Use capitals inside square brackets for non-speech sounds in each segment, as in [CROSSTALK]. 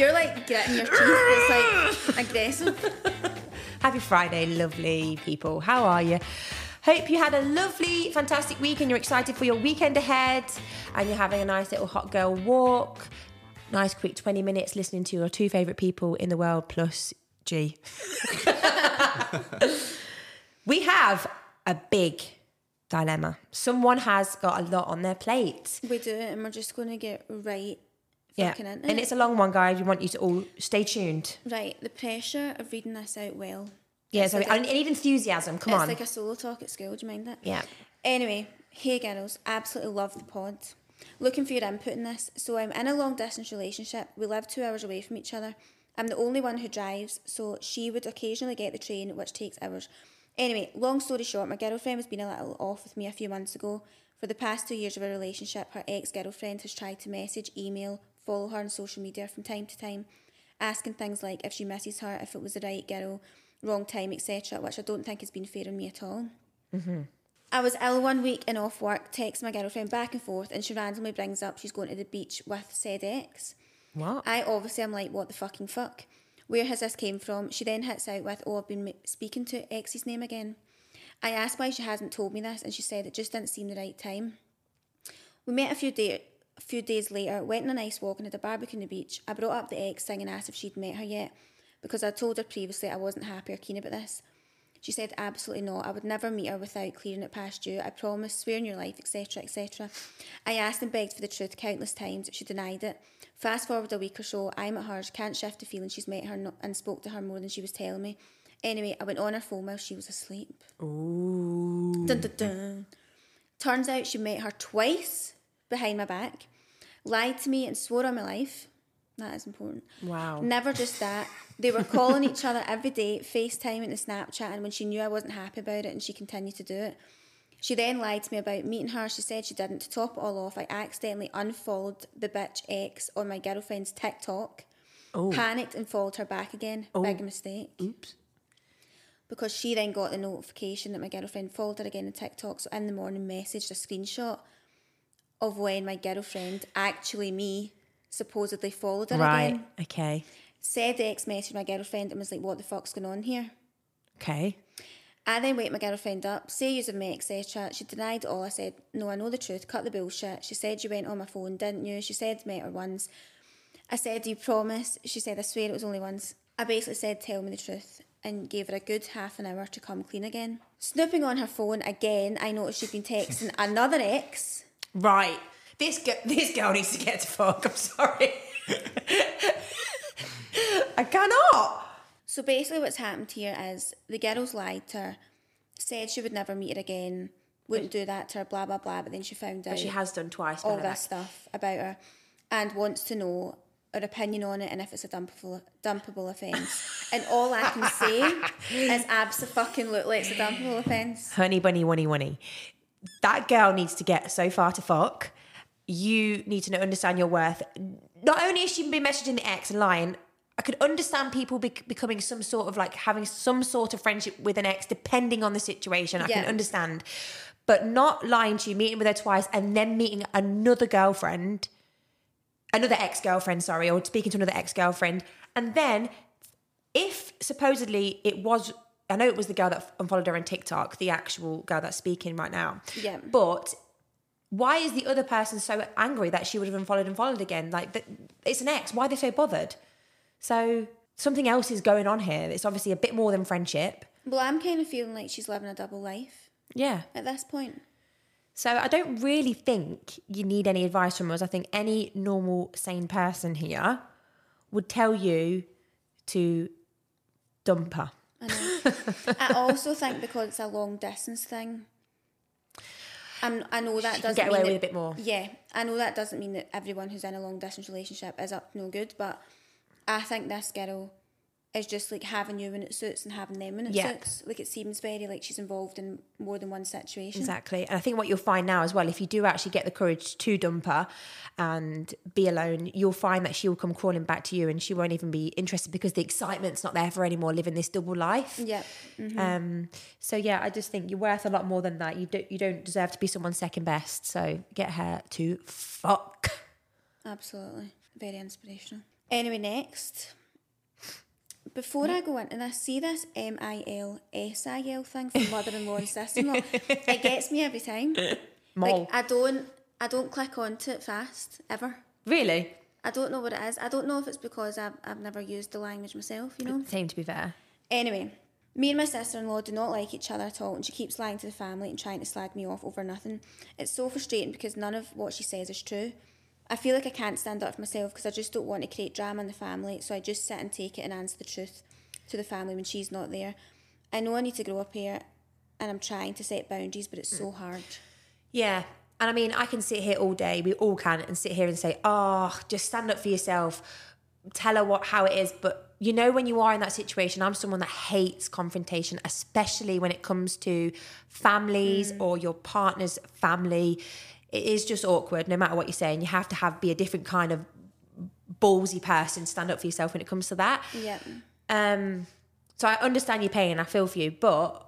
You're like getting your teeth. It's like aggressive. [LAUGHS] Happy Friday, lovely people. How are you? Hope you had a lovely, fantastic week and you're excited for your weekend ahead and you're having a nice little hot girl walk. Nice, quick 20 minutes listening to your two favourite people in the world plus G. [LAUGHS] we have a big dilemma. Someone has got a lot on their plate. We do it, and we're just going to get right Yeah. And it. it's a long one, guys. We want you to all stay tuned. right. The pressure of reading this out well. Yeah, so like I need enthusiasm. Come it's on. It's like a solo talk at school. Do you mind that? yeah. Anyway, hey girls, absolutely love the pod. Looking for your input in this. So I'm in a long distance relationship. We live two hours away from each other. I'm the only one who drives, so she would occasionally get the train, which takes hours. Anyway, long story short, my girlfriend has been a little off with me a few months ago. For the past two years of our relationship, her ex girlfriend has tried to message, email, follow her on social media from time to time, asking things like if she misses her, if it was the right girl, wrong time, etc., which I don't think has been fair on me at all. Mm-hmm. I was ill one week and off work, texting my girlfriend back and forth, and she randomly brings up she's going to the beach with said ex. What? I obviously am like, what the fucking fuck? Where has this came from? She then hits out with, oh, I've been speaking to ex's name again. I asked why she hasn't told me this, and she said it just didn't seem the right time. We met a few day, a few days later, went on a nice walk and had a barbecue on the beach. I brought up the ex thing and asked if she'd met her yet, because I told her previously I wasn't happy or keen about this. She said absolutely not. I would never meet her without clearing it past you. I promise, swear on your life, etc., etc. I asked and begged for the truth countless times. She denied it. Fast forward a week or so, I'm at hers, can't shift the feeling she's met her and spoke to her more than she was telling me. Anyway, I went on her phone while she was asleep. Ooh. Dun, dun, dun. Turns out she met her twice behind my back, lied to me and swore on my life. That is important. Wow. Never just that. They were calling each other every day, FaceTime and the Snapchat, and when she knew I wasn't happy about it and she continued to do it. She then lied to me about meeting her. She said she didn't. To top it all off, I accidentally unfollowed the bitch ex on my girlfriend's TikTok. Oh. Panicked and followed her back again. Oh. Big mistake. Oops. Because she then got the notification that my girlfriend followed her again on TikTok. So in the morning, messaged a screenshot of when my girlfriend, actually me, supposedly followed her Right. again. Okay. Said the ex messaged my girlfriend and was like, "What the fuck's going on here?" Okay. I then wake my girlfriend up, say you have met, etc. She denied it all. I said, No, I know the truth, cut the bullshit. She said you went on my phone, didn't you? She said met her once. I said, Do you promise? She said, I swear it was only once. I basically said, Tell me the truth, and gave her a good half an hour to come clean again. Snooping on her phone again, I noticed she'd been texting [LAUGHS] another ex. Right. This girl, [LAUGHS] this girl needs to get to fuck. I'm sorry. I cannot. So basically, what's happened here is the girl's lied to her, said she would never meet her again, wouldn't do that to her, blah, blah, blah, but then she found out. But she has done twice. all this back. stuff about her and wants to know her opinion on it and if it's a dumpable dumpable offence. [LAUGHS] and all I can say [LAUGHS] is absolutely look like it's a dumpable offence. Honey bunny wunny wunny. That girl needs to get so far to fuck. You need to know, understand your worth. Not only has she been messaging the ex and lying, I could understand people bec becoming some sort of like having some sort of friendship with an ex, depending on the situation. I can understand, but not lying to you, meeting with her twice, and then meeting another girlfriend, another ex girlfriend, sorry, or speaking to another ex girlfriend, and then if supposedly it was. I know it was the girl that unfollowed her on TikTok, the actual girl that's speaking right now. Yeah. But why is the other person so angry that she would have unfollowed and followed again? Like, th- it's an ex. Why are they so bothered? So something else is going on here. It's obviously a bit more than friendship. Well, I'm kind of feeling like she's living a double life Yeah. at this point. So I don't really think you need any advice from us. I think any normal, sane person here would tell you to dump her. I also think because it's a long distance thing. I'm, I know that doesn't get away mean with that- a bit more. Yeah, I know that doesn't mean that everyone who's in a long distance relationship is up no good, but I think this girl is just like having you when it suits and having them when it Yeah. suits. Like it seems very like she's involved in more than one situation. Exactly. And I think what you'll find now as well, if you do actually get the courage to dump her and be alone, you'll find that she will come crawling back to you and she won't even be interested because the excitement's not there for anymore living this double life. Yeah. Um, so yeah, I just think you're worth a lot more than that. You don't you don't deserve to be someone's second best. So get her to fuck. Absolutely. Very inspirational. Anyway, next. Before I go into this, see this M I L S I L thing from mother in law and sister in law. it gets me every time. [LAUGHS] Like I don't I don't click onto it fast, ever. Really? I don't know what it is. I don't know if it's because I've I've never used the language myself, you know? Same to be fair. Anyway, me and my sister in law do not like each other at all, and she keeps lying to the family and trying to slag me off over nothing. It's so frustrating because none of what she says is true. I feel like I can't stand up for myself because I just don't want to create drama in the family, so I just sit and take it and answer the truth to the family when she's not there. I know I need to grow up here, and I'm trying to set boundaries, but it's so mm. hard. Yeah. And I mean, I can sit here all day, we all can, and sit here and say, oh, just stand up for yourself, tell her what how it is. But you know, when you are in that situation, I'm someone that hates confrontation, especially when it comes to families mm. or your partner's family. It is just awkward, no matter what you're saying. You have to have be a different kind of ballsy person, stand up for yourself when it comes to that. Yeah. Um, so I understand your pain, I feel for you, but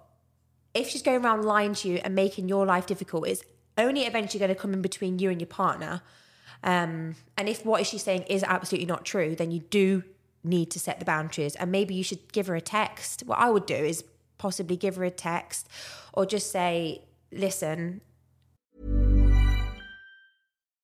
if she's going around lying to you and making your life difficult, it's only eventually going to come in between you and your partner. Um, and if what is she saying is absolutely not true, then you do need to set the boundaries. And maybe you should give her a text. What I would do is possibly give her a text or just say, listen,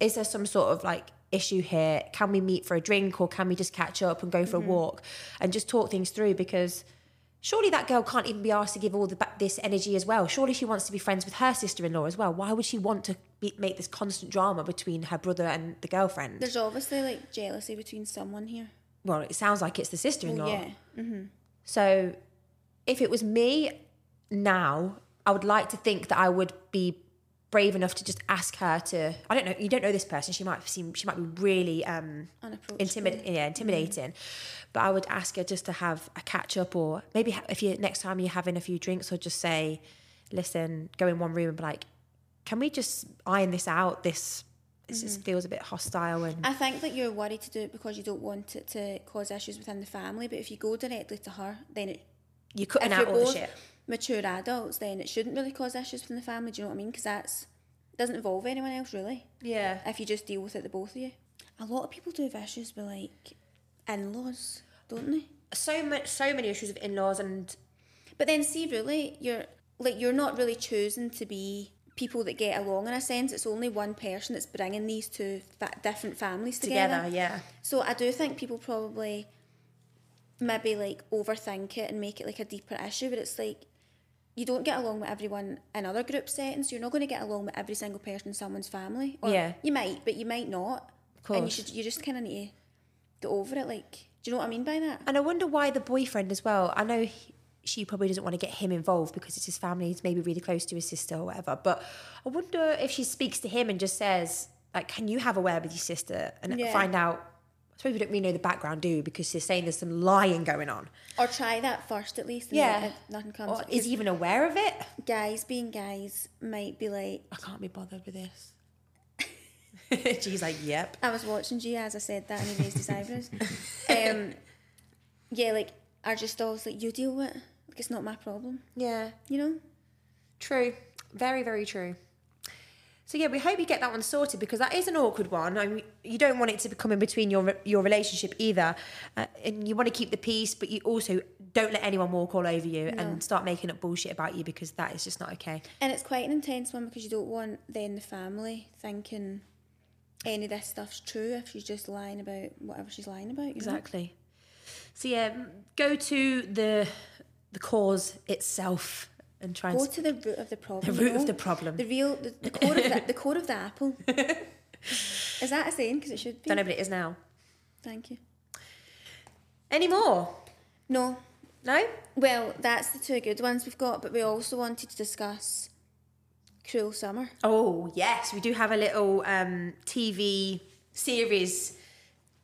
Is there some sort of like issue here? Can we meet for a drink or can we just catch up and go for a mm-hmm. walk and just talk things through? Because surely that girl can't even be asked to give all the this energy as well. Surely she wants to be friends with her sister-in-law as well. Why would she want to be, make this constant drama between her brother and the girlfriend? There's obviously like jealousy between someone here. well, it sounds like it's the sister-in-law. Well, yeah. Mm-hmm. So if it was me now, I would like to think that I would be brave enough to just ask her to I don't know, you don't know this person. She might seem she might be really um Unapproachable. intimid- yeah, intimidating. But I would ask her just to have a catch up or maybe if you next time you're having a few drinks or just say, listen, go in one room and be like, can we just iron this out? This this just feels a bit hostile and I think that you're worried to do it because you don't want it to cause issues within the family. But if you go directly to her, then it, you're cutting out all the shit. Mature adults, then it shouldn't really cause issues within the family. Do you know what I mean? Because that's doesn't involve anyone else really. Yeah. If you just deal with it, the both of you. a lot of people do have issues with like in-laws, don't they? So much, so many issues with in-laws, and But then see, really, you're like you're not really choosing to be people that get along in a sense. It's only one person that's bringing these two fa- different families together. together, yeah. So I do think people probably maybe like overthink it and make it like a deeper issue, but it's like you don't get along with everyone in other group settings. You're not going to get along with every single person in someone's family. Or Yeah. You might, but you might not. Of And you should you just kind of need to get over it. Like, do you know what I mean by that? And I wonder why the boyfriend as well. I know he, she probably doesn't want to get him involved because it's his family. He's maybe really close to his sister or whatever. But I wonder if she speaks to him and just says, like, can you have a word with your sister and Yeah. find out? I suppose we don't really know the background, do we? Because they're saying there's some lying going on. Or try that first at least. Yeah. nothing comes. Or is he even aware of it? guys being guys might be like I can't be bothered with this. [LAUGHS] She's like, yep. I was watching G as I said that and he raised his eyebrows. [LAUGHS] Um, yeah, like are just always like you deal with it. Like it's not my problem. Yeah. You know? True. Very, very true. So yeah, we hope you get that one sorted because that is an awkward one. I mean, you don't want it to become in between your your relationship either, uh, and you want to keep the peace, but you also don't let anyone walk all over you and start making up bullshit about you because that is just not okay. And it's quite an intense one because you don't want then the family thinking any of this stuff's true if she's just lying about whatever she's lying about. You know? Exactly. So yeah, go to the the cause itself and try and Go to the root of the problem. The you root of the problem. The real, the, the core of the, [LAUGHS] the core of the apple. Is that a saying? Because it should be. don't know, but it is now. Thank you. Any more? No, No. Well, that's the two good ones we've got, but we also wanted to discuss Cruel Summer. Oh yes, we do have a little um, TV series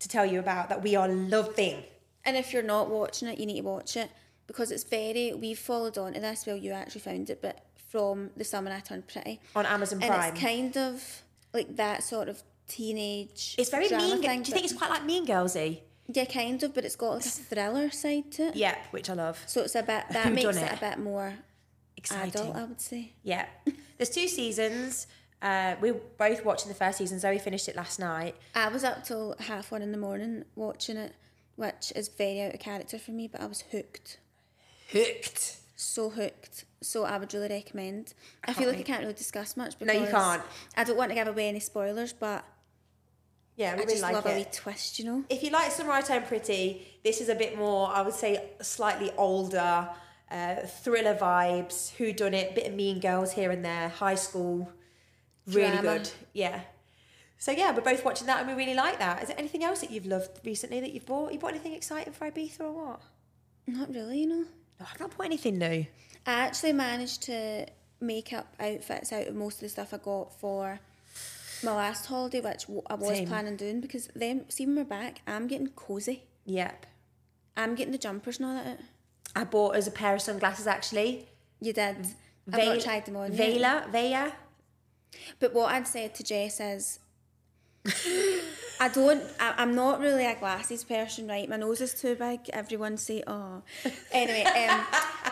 to tell you about that we are loving. And if you're not watching it, you need to watch it because it's very. We've followed on to this. Well, you actually found it, but from the summer I turned pretty On Amazon Prime. and it's kind of like that sort of teenage. It's very drama mean. Thing, Do you think it's quite like Mean Girlsy? Yeah, kind of, but it's got like a thriller side to it. Yeah, which I love. So it's a bit [LAUGHS] that makes it? it? a bit more Exciting. adult, I would say. Yeah. There's two seasons. Uh, we were both watching the first season. Zoe finished it last night. I was up till half one in the morning watching it, which is very out of character for me, but I was hooked. Hooked. so hooked. So I would really recommend. I, feel like I can't really discuss much No, because you can't. I don't want to give away any spoilers, but Yeah, I really just like love it. a wee twist, you know. if you like Summer I Turned Pretty, this is a bit more, I would say, slightly older, uh, thriller vibes, who done it, bit of Mean Girls here and there, high school, really Drama. good. Yeah. So yeah, we're both watching that and we really like that. Is there anything else that you've loved recently that you've bought? You bought anything exciting for Ibiza or what? Not really, you know. Oh, no, I've not bought anything new. I actually managed to make up outfits out of most of the stuff I got for my last holiday, which I was Same. planning doing because then, see when we're back, I'm getting cozy. Yep. I'm getting the jumpers and all that. I bought us a pair of sunglasses actually. You did. I've Veil- not tried them on yet. Vela, Veya. But what I'd said to Jess is, I don't. I, I'm not really a glasses person, right? My nose is too big. Everyone say, "Oh." Anyway, um,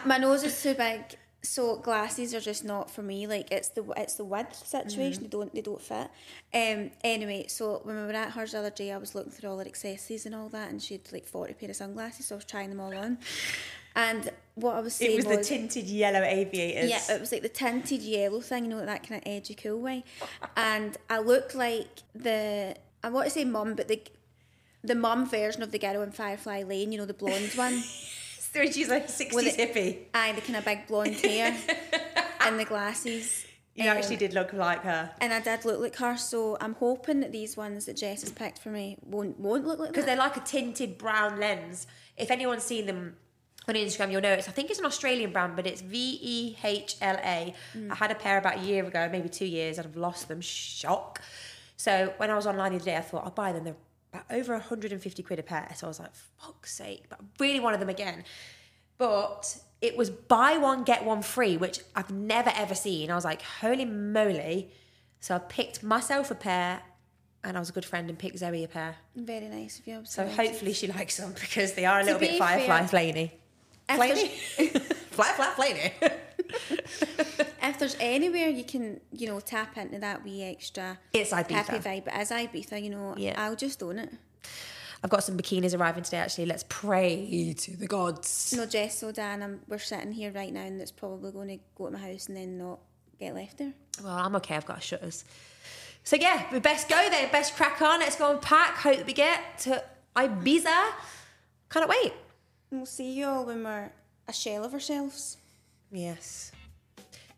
my nose is too big, so glasses are just not for me. Like it's the it's the width situation. They don't they don't fit. Um. Anyway, so when we were at hers the other day, I was looking through all her accessories and all that, and she had like forty pair of sunglasses. So I was trying them all on, and what I was saying It was the tinted yellow aviators. yeah, it was like the tinted yellow thing, you know, that kind of edgy cool way. And I looked like the I want to say mum, but the the mum version of the girl in Firefly Lane, you know, the blonde one. [LAUGHS] So she's like 60s With it- hippie. Aye, the kind of big blonde [LAUGHS] hair and the glasses. You Um, actually did look like her. And I did look like her, so I'm hoping that these ones that Jess has picked for me won't won't look like because they're like a tinted brown lens. If anyone's seen them on Instagram, you'll know it's. I think it's an Australian brand, but it's V E H L A. Hmm. I had a pair about a year ago, maybe two years, and I've lost them. Shock. So when I was online the other day, I thought I'll buy them. They're about over 150 quid a pair. So I was like, fuck's sake! But I really wanted them again. But it was buy one get one free, which I've never ever seen. I was like, holy moly! So I picked myself a pair, and I was a good friend and picked Zoe a pair. Very nice of you. So hopefully she likes them [LAUGHS] because they are a little bit be firefly flaney. If Flaney? there's- [LAUGHS] flat, flat, flaney. [LAUGHS] if there's anywhere you can, you know, tap into that wee extra It's Ibiza. happy vibe, but as Ibiza, you know, Yeah. I'll just own it. I've got some bikinis arriving today. Actually, let's pray to the gods. No, Jess, so Dan, I'm, we're sitting here right now, and it's probably going to go to my house and then not get left there. Well, I'm okay. I've got shutters. So yeah, we best go there. Best crack on. Let's go and pack. Hope that we get to Ibiza. Can't wait. We'll see you all when we're a shell of ourselves. Yes.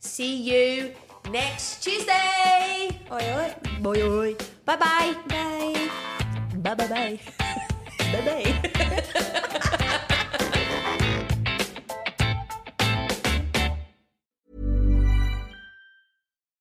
See you next Tuesday. Oi, oi. Oi, oi. Bye-bye. Bye bye. Bye bye. Bye. Bye